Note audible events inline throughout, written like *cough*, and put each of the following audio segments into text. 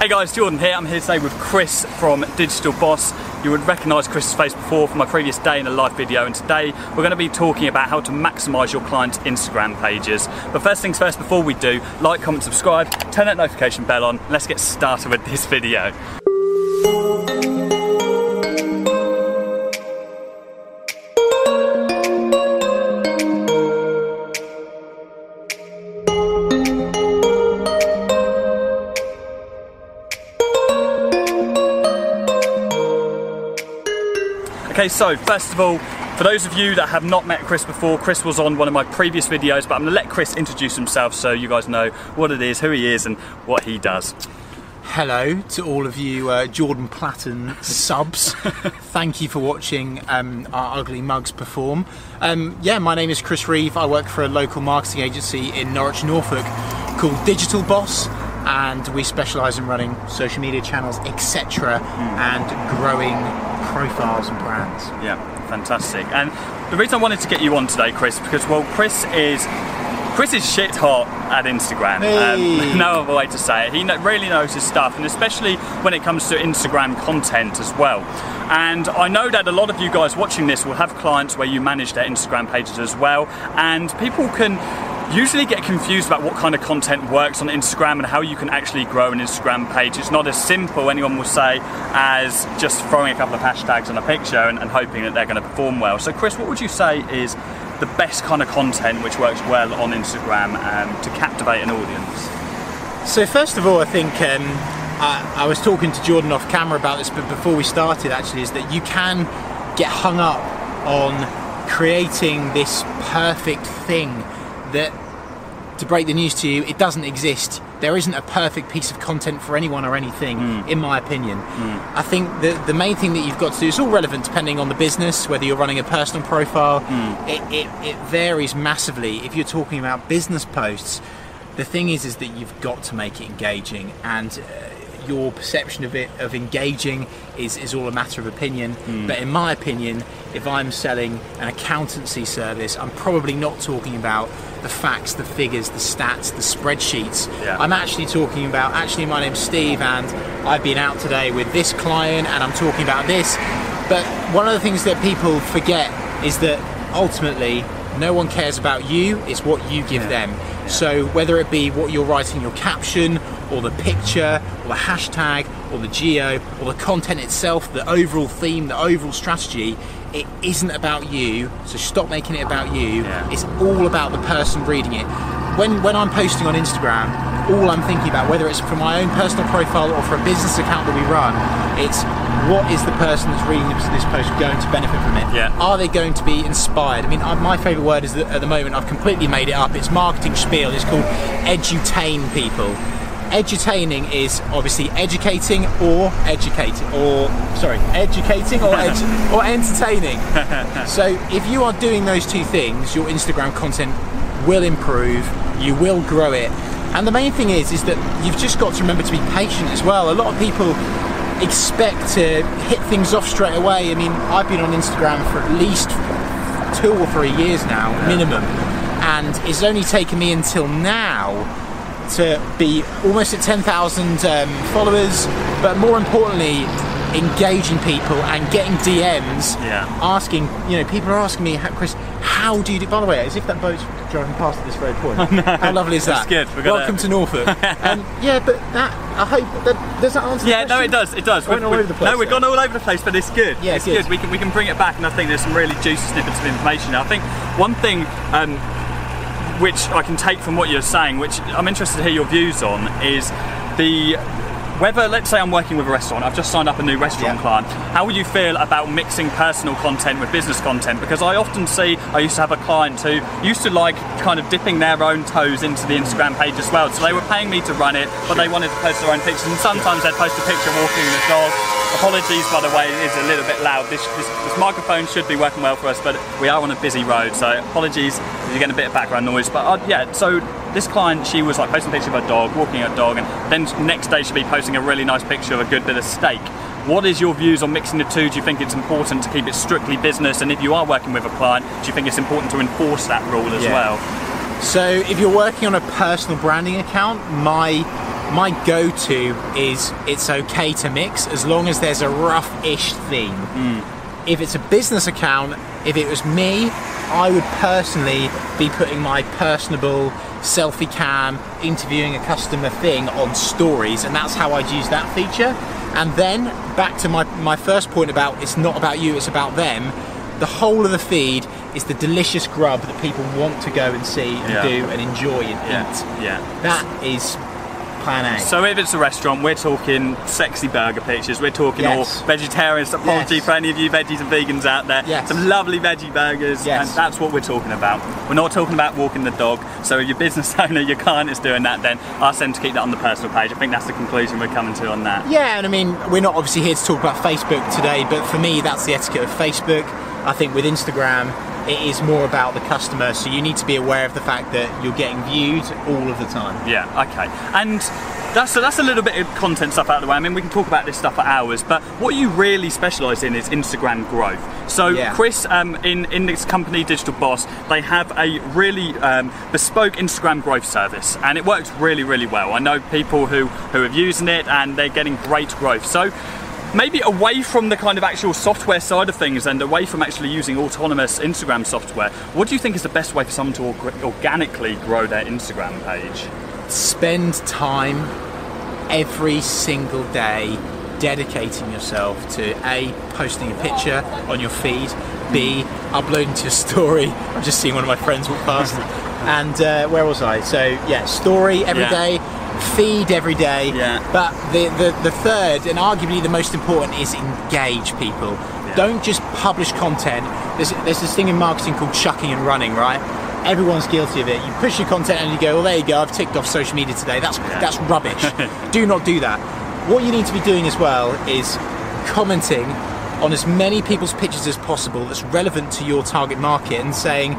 Hey guys, Jordan here. I'm here today with Chris from Digital Boss. You would recognise Chris's face before from my previous day in a live video and today we're going to be talking about how to maximise your client's Instagram pages. But first things first, before we do, like, comment, subscribe, turn that notification bell on, let's get started with this video. Okay, so first of all, for those of you that have not met Chris before, Chris was on one of my previous videos, but I'm gonna let Chris introduce himself so you guys know what it is, who he is, and what he does. Hello to all of you uh, Jordan Platten subs. *laughs* Thank you for watching um, our ugly mugs perform. Um, yeah, my name is Chris Reeve. I work for a local marketing agency in Norwich, Norfolk called Digital Boss, and we specialise in running social media channels, etc., and growing profiles and brands. Yeah, fantastic. And the reason I wanted to get you on today, Chris, because well, Chris is Chris is shit hot at Instagram. Hey. Um, *laughs* no other way to say it. He really knows his stuff, and especially when it comes to Instagram content as well. And I know that a lot of you guys watching this will have clients where you manage their Instagram pages as well, and people can usually get confused about what kind of content works on Instagram and how you can actually grow an Instagram page. It's not as simple, anyone will say, as just throwing a couple of hashtags on a picture and, and hoping that they're going to perform well. So, Chris, what would you say is the best kind of content which works well on Instagram um, to captivate an audience? So first of all, I think um, I, I was talking to Jordan off camera about this, but before we started, actually, is that you can get hung up on creating this perfect thing that, to break the news to you, it doesn't exist. There isn't a perfect piece of content for anyone or anything, hmm. in my opinion. Hmm. I think the the main thing that you've got to do is all relevant depending on the business, whether you're running a personal profile. Hmm. It, it, it varies massively. If you're talking about business posts, the thing is is that you've got to make it engaging and uh, your perception of it of engaging is, is all a matter of opinion. Hmm. But in my opinion if i'm selling an accountancy service i'm probably not talking about the facts the figures the stats the spreadsheets. Yeah. i'm actually talking about actually my name's steve and i've been out today with this client and i'm talking about this. But one of the things that people forget is that ultimately no one cares about you it's what you give them so whether it be what you're writing your caption or the picture or the hashtag or the geo or the content itself the overall theme the overall strategy it isn't about you. So stop making it about you. Yeah. it's all about the person reading it. When when i'm posting on instagram all i'm thinking about whether it's for my own personal profile or for a business account that we run it's what is the person that's reading this, post going to benefit from it Yeah. are they going to be inspired? I mean, I, my favourite word is that at the moment I've completely made it up. It's marketing spiel. It's called edutain people. Edutaining is obviously educating or educating, or sorry, educating or edu- *laughs* or entertaining. so if you are doing those two things, your Instagram content will improve. You will grow it. And the main thing is, is that you've just got to remember to be patient as well. A lot of people expect to hit things off straight away. I mean, I've been on Instagram for at least two or three years now, minimum, and it's only taken me until now to be almost at 10,000 um, followers, but more importantly, engaging people and getting DMs Yeah. asking, you know, people are asking me, Chris, how do you do, by the way, as if that boat's driving past at this very point. *laughs* How lovely is That's that? good. We're gonna- Welcome to Norfolk. *laughs* um, yeah, but that, I hope, that, does that answer the Yeah, no, it does. It does. I went all over the place No, we've gone all over the place, but it's good. Yeah, it's good. good. We can we can bring it back, and I think there's some really juicy snippets of information. I think one thing. Um, which I can take from what you're saying, which I'm interested to hear your views on, is the whether, let's say, I'm working with a restaurant, I've just signed up a new restaurant Yeah. client. How would you feel about mixing personal content with business content? Because I often see, I used to have a client who used to like kind of dipping their own toes into the Instagram page as well. So they were paying me to run it, but they wanted to post their own pictures, and sometimes they'd post a picture walking the dog. Apologies, by the way, it is a little bit loud. This, this, this microphone should be working well for us, but we are on a busy road, so apologies if you get a bit of background noise. But uh, yeah, so this client, she was like posting a picture of her dog, walking her dog, and then next day she'd be posting a really nice picture of a good bit of steak. What is your views on mixing the two? Do you think it's important to keep it strictly business? And if you are working with a client, do you think it's important to enforce that rule as Yeah. well? So if you're working on a personal branding account, my my go-to is it's okay to mix as long as there's a rough-ish theme. If it's a business account, if it was me, I would personally be putting my personable selfie cam, interviewing a customer thing on stories, and that's how I'd use that feature. And then back to my, my first point about it's not about you, it's about them. The whole of the feed is the delicious grub that people want to go and see and Yeah. do and enjoy and Yeah, eat. yeah. That is So if it's a restaurant, we're talking sexy burger pictures. We're talking Yes. all vegetarians. Apology Yes. for any of you veggies and vegans out there. Yes. Some lovely veggie burgers, Yes. and that's what we're talking about. We're not talking about walking the dog. So if your business *laughs* owner, your client is doing that, then ask them to keep that on the personal page. I think that's the conclusion we're coming to on that. Yeah, and I mean, we're not obviously here to talk about Facebook today, but for me, that's the etiquette of Facebook. I think with Instagram, it is more about the customer, so you need to be aware of the fact that you're getting viewed all of the time. Yeah, okay. And that's so that's a little bit of content stuff out of the way. I mean, we can talk about this stuff for hours, but what you really specialise in is Instagram growth. So, Yeah. Chris, um, in in this company, Digital Boss, they have a really um, bespoke Instagram growth service, and it works really, really well. I know people who who are using it, and they're getting great growth. So. Maybe away from the kind of actual software side of things and away from actually using autonomous Instagram software, what do you think is the best way for someone to org- organically grow their Instagram page? Spend time every single day dedicating yourself to A, posting a picture on your feed, B, uploading to a story. *laughs* I've just seen one of my friends walk past. *laughs* and uh, where was I? So, yeah, story every Yeah. day, feed every day. Yeah. But the, the, the third, and arguably the most important, is engage people. Don't just publish content. There's, there's this thing in marketing called chucking and running, right? Everyone's guilty of it. You push your content and you go, well, there you go, I've ticked off social media today. That's, that's rubbish. *laughs* do not do that. What you need to be doing as well is commenting on as many people's pictures as possible that's relevant to your target market and saying,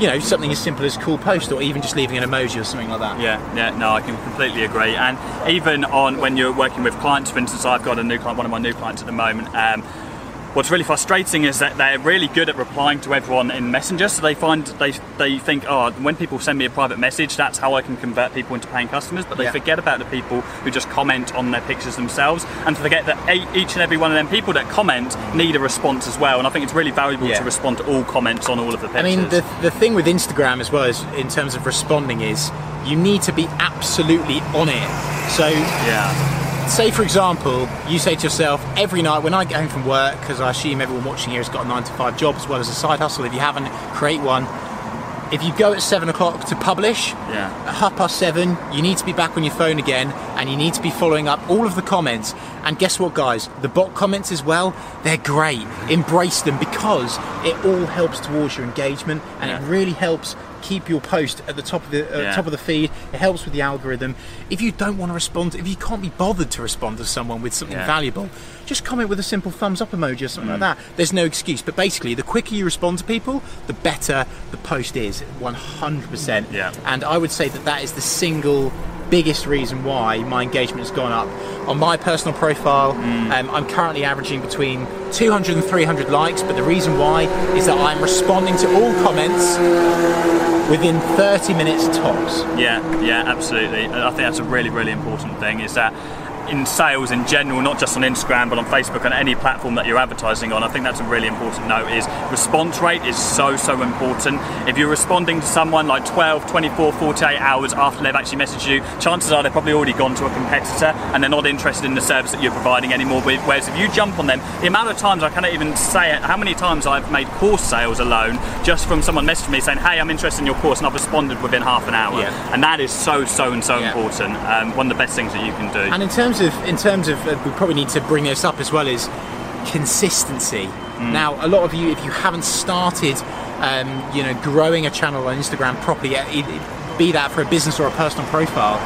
you know, something as simple as cool post or even just leaving an emoji or something like that. Yeah, yeah, no, I can completely agree. And even on when you're working with clients, for instance, I've got a new client, one of my new clients at the moment. Um, what's really frustrating is that they're really good at replying to everyone in Messenger. So they find they they think, oh, when people send me a private message, that's how I can convert people into paying customers. But they Yeah. forget about the people who just comment on their pictures themselves, and forget that each and every one of them people that comment need a response as well. And I think it's really valuable Yeah. to respond to all comments on all of the pictures. I mean, the, the thing with Instagram as well as in terms of responding is you need to be absolutely on it. So, yeah, say for example, you say to yourself every night when I get home from work, because I assume everyone watching here has got a nine to five job as well as a side hustle. If you haven't, create one. If you go at seven o'clock to publish, Yeah. at half past seven, you need to be back on your phone again and you need to be following up all of the comments. And guess what, guys? The bot comments as well, they're great. Embrace them because it all helps towards your engagement and Yeah. it really helps keep your post at the top of the uh, Yeah. top of the feed. It helps with the algorithm. If you don't want to respond, if you can't be bothered to respond to someone with something Yeah. valuable, just comment with a simple thumbs up emoji or something Mm. like that. There's no excuse. But basically, the quicker you respond to people, the better the post is. 100%. Yeah. And I would say that that is the single biggest reason why my engagement has gone up. On my personal profile, Mm. um, I'm currently averaging between 200 and 300 likes, but the reason why is that I'm responding to all comments within 30 minutes tops. Yeah, yeah, absolutely. I think that's a really, really important thing. Is that in sales in general, not just on Instagram, but on Facebook and any platform that you're advertising on. I think that's a really important note. Is response rate is so, so important. If you're responding to someone like 12, 24, 48 hours after they've actually messaged you, chances are they've probably already gone to a competitor and they're not interested in the service that you're providing anymore. Whereas if you jump on them, the amount of times I cannot even say it, how many times I've made course sales alone just from someone messaging me saying, "Hey, I'm interested in your course," and I've responded within half an hour. Yeah. And that is so, so, and so Yeah. important. Um, one of the best things that you can do. And in terms of, in terms of, uh, we probably need to bring this up as well is consistency. Now, a lot of you, if you haven't started, um, you know, growing a channel on Instagram properly, be that for a business or a personal profile,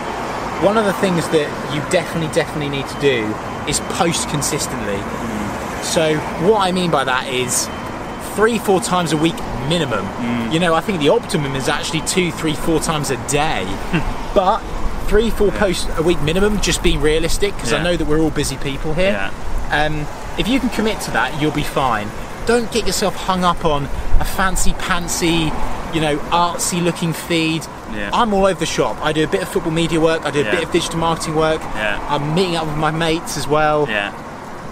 one of the things that you definitely, definitely need to do is post consistently. So, what I mean by that is three, four times a week minimum. You know, I think the optimum is actually two, three, four times a day. *laughs* but three, four posts a week minimum, just being realistic, because I know that we're all busy people here. Yeah. Um, if you can commit to that, you'll be fine. Don't get yourself hung up on a fancy pantsy you know, artsy looking feed. Yeah. I'm all over the shop. I do a bit of football media work. I do a Yeah. bit of digital marketing work. Yeah. I'm meeting up with my mates as well.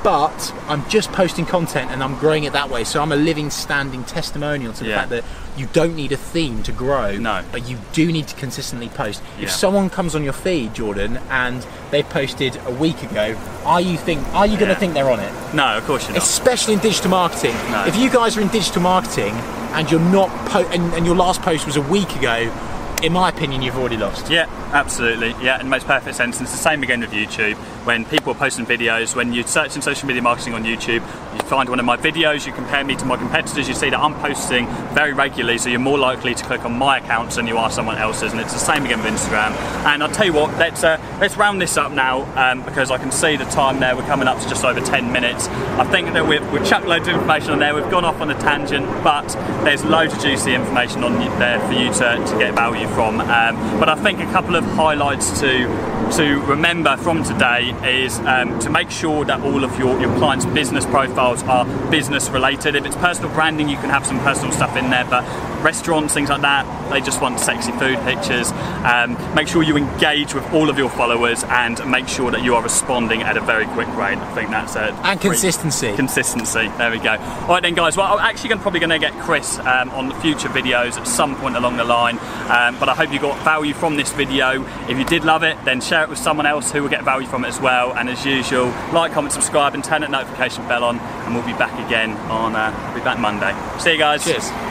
Yeah. But I'm just posting content and I'm growing it that way. So I'm a living, standing testimonial to the Yeah. fact that you don't need a theme to grow. No. But you do need to consistently post. Yeah. If someone comes on your feed, Jordan, and they posted a week ago, are you think are you going Yeah. to think they're on it? No, of course you're not. especially in digital marketing. No. If you guys are in digital marketing and you're not po- and, and your last post was a week ago, in my opinion, you've already lost. Yeah, absolutely. Yeah, it makes perfect sense. And it's the same again with YouTube. When people are posting videos, when you search in social media marketing on YouTube, you find one of my videos, you compare me to my competitors, you see that I'm posting very regularly, so you're more likely to click on my accounts than you are someone else's. And it's the same again with Instagram. And I'll tell you what, let's uh, let's round this up now um, because I can see the time there. We're coming up to just over 10 minutes. I think that we've, we've chucked loads of information on there. We've gone off on a tangent, but there's loads of juicy information on there for you to, to get value from. Um, but I think a couple of highlights to to remember from today is um, to make sure that all of your, your clients' business profiles are business related. If it's personal branding, you can have some personal stuff in there, but restaurants, things like that, they just want sexy food pictures. Um, make sure you engage with all of your followers and make sure that you are responding at a very quick rate. I think that's it. And consistency. Consistency. There we go. All right then, guys. Well, I'm actually going probably going to get Chris um, on future videos at some point along the line. Um, but I hope you got value from this video. If you did love it, then share it with someone else who will get value from it as well. And as usual, like, comment, subscribe, and turn that notification bell on. And we'll be back again on. Uh, we'll be back Monday. See you guys. Cheers.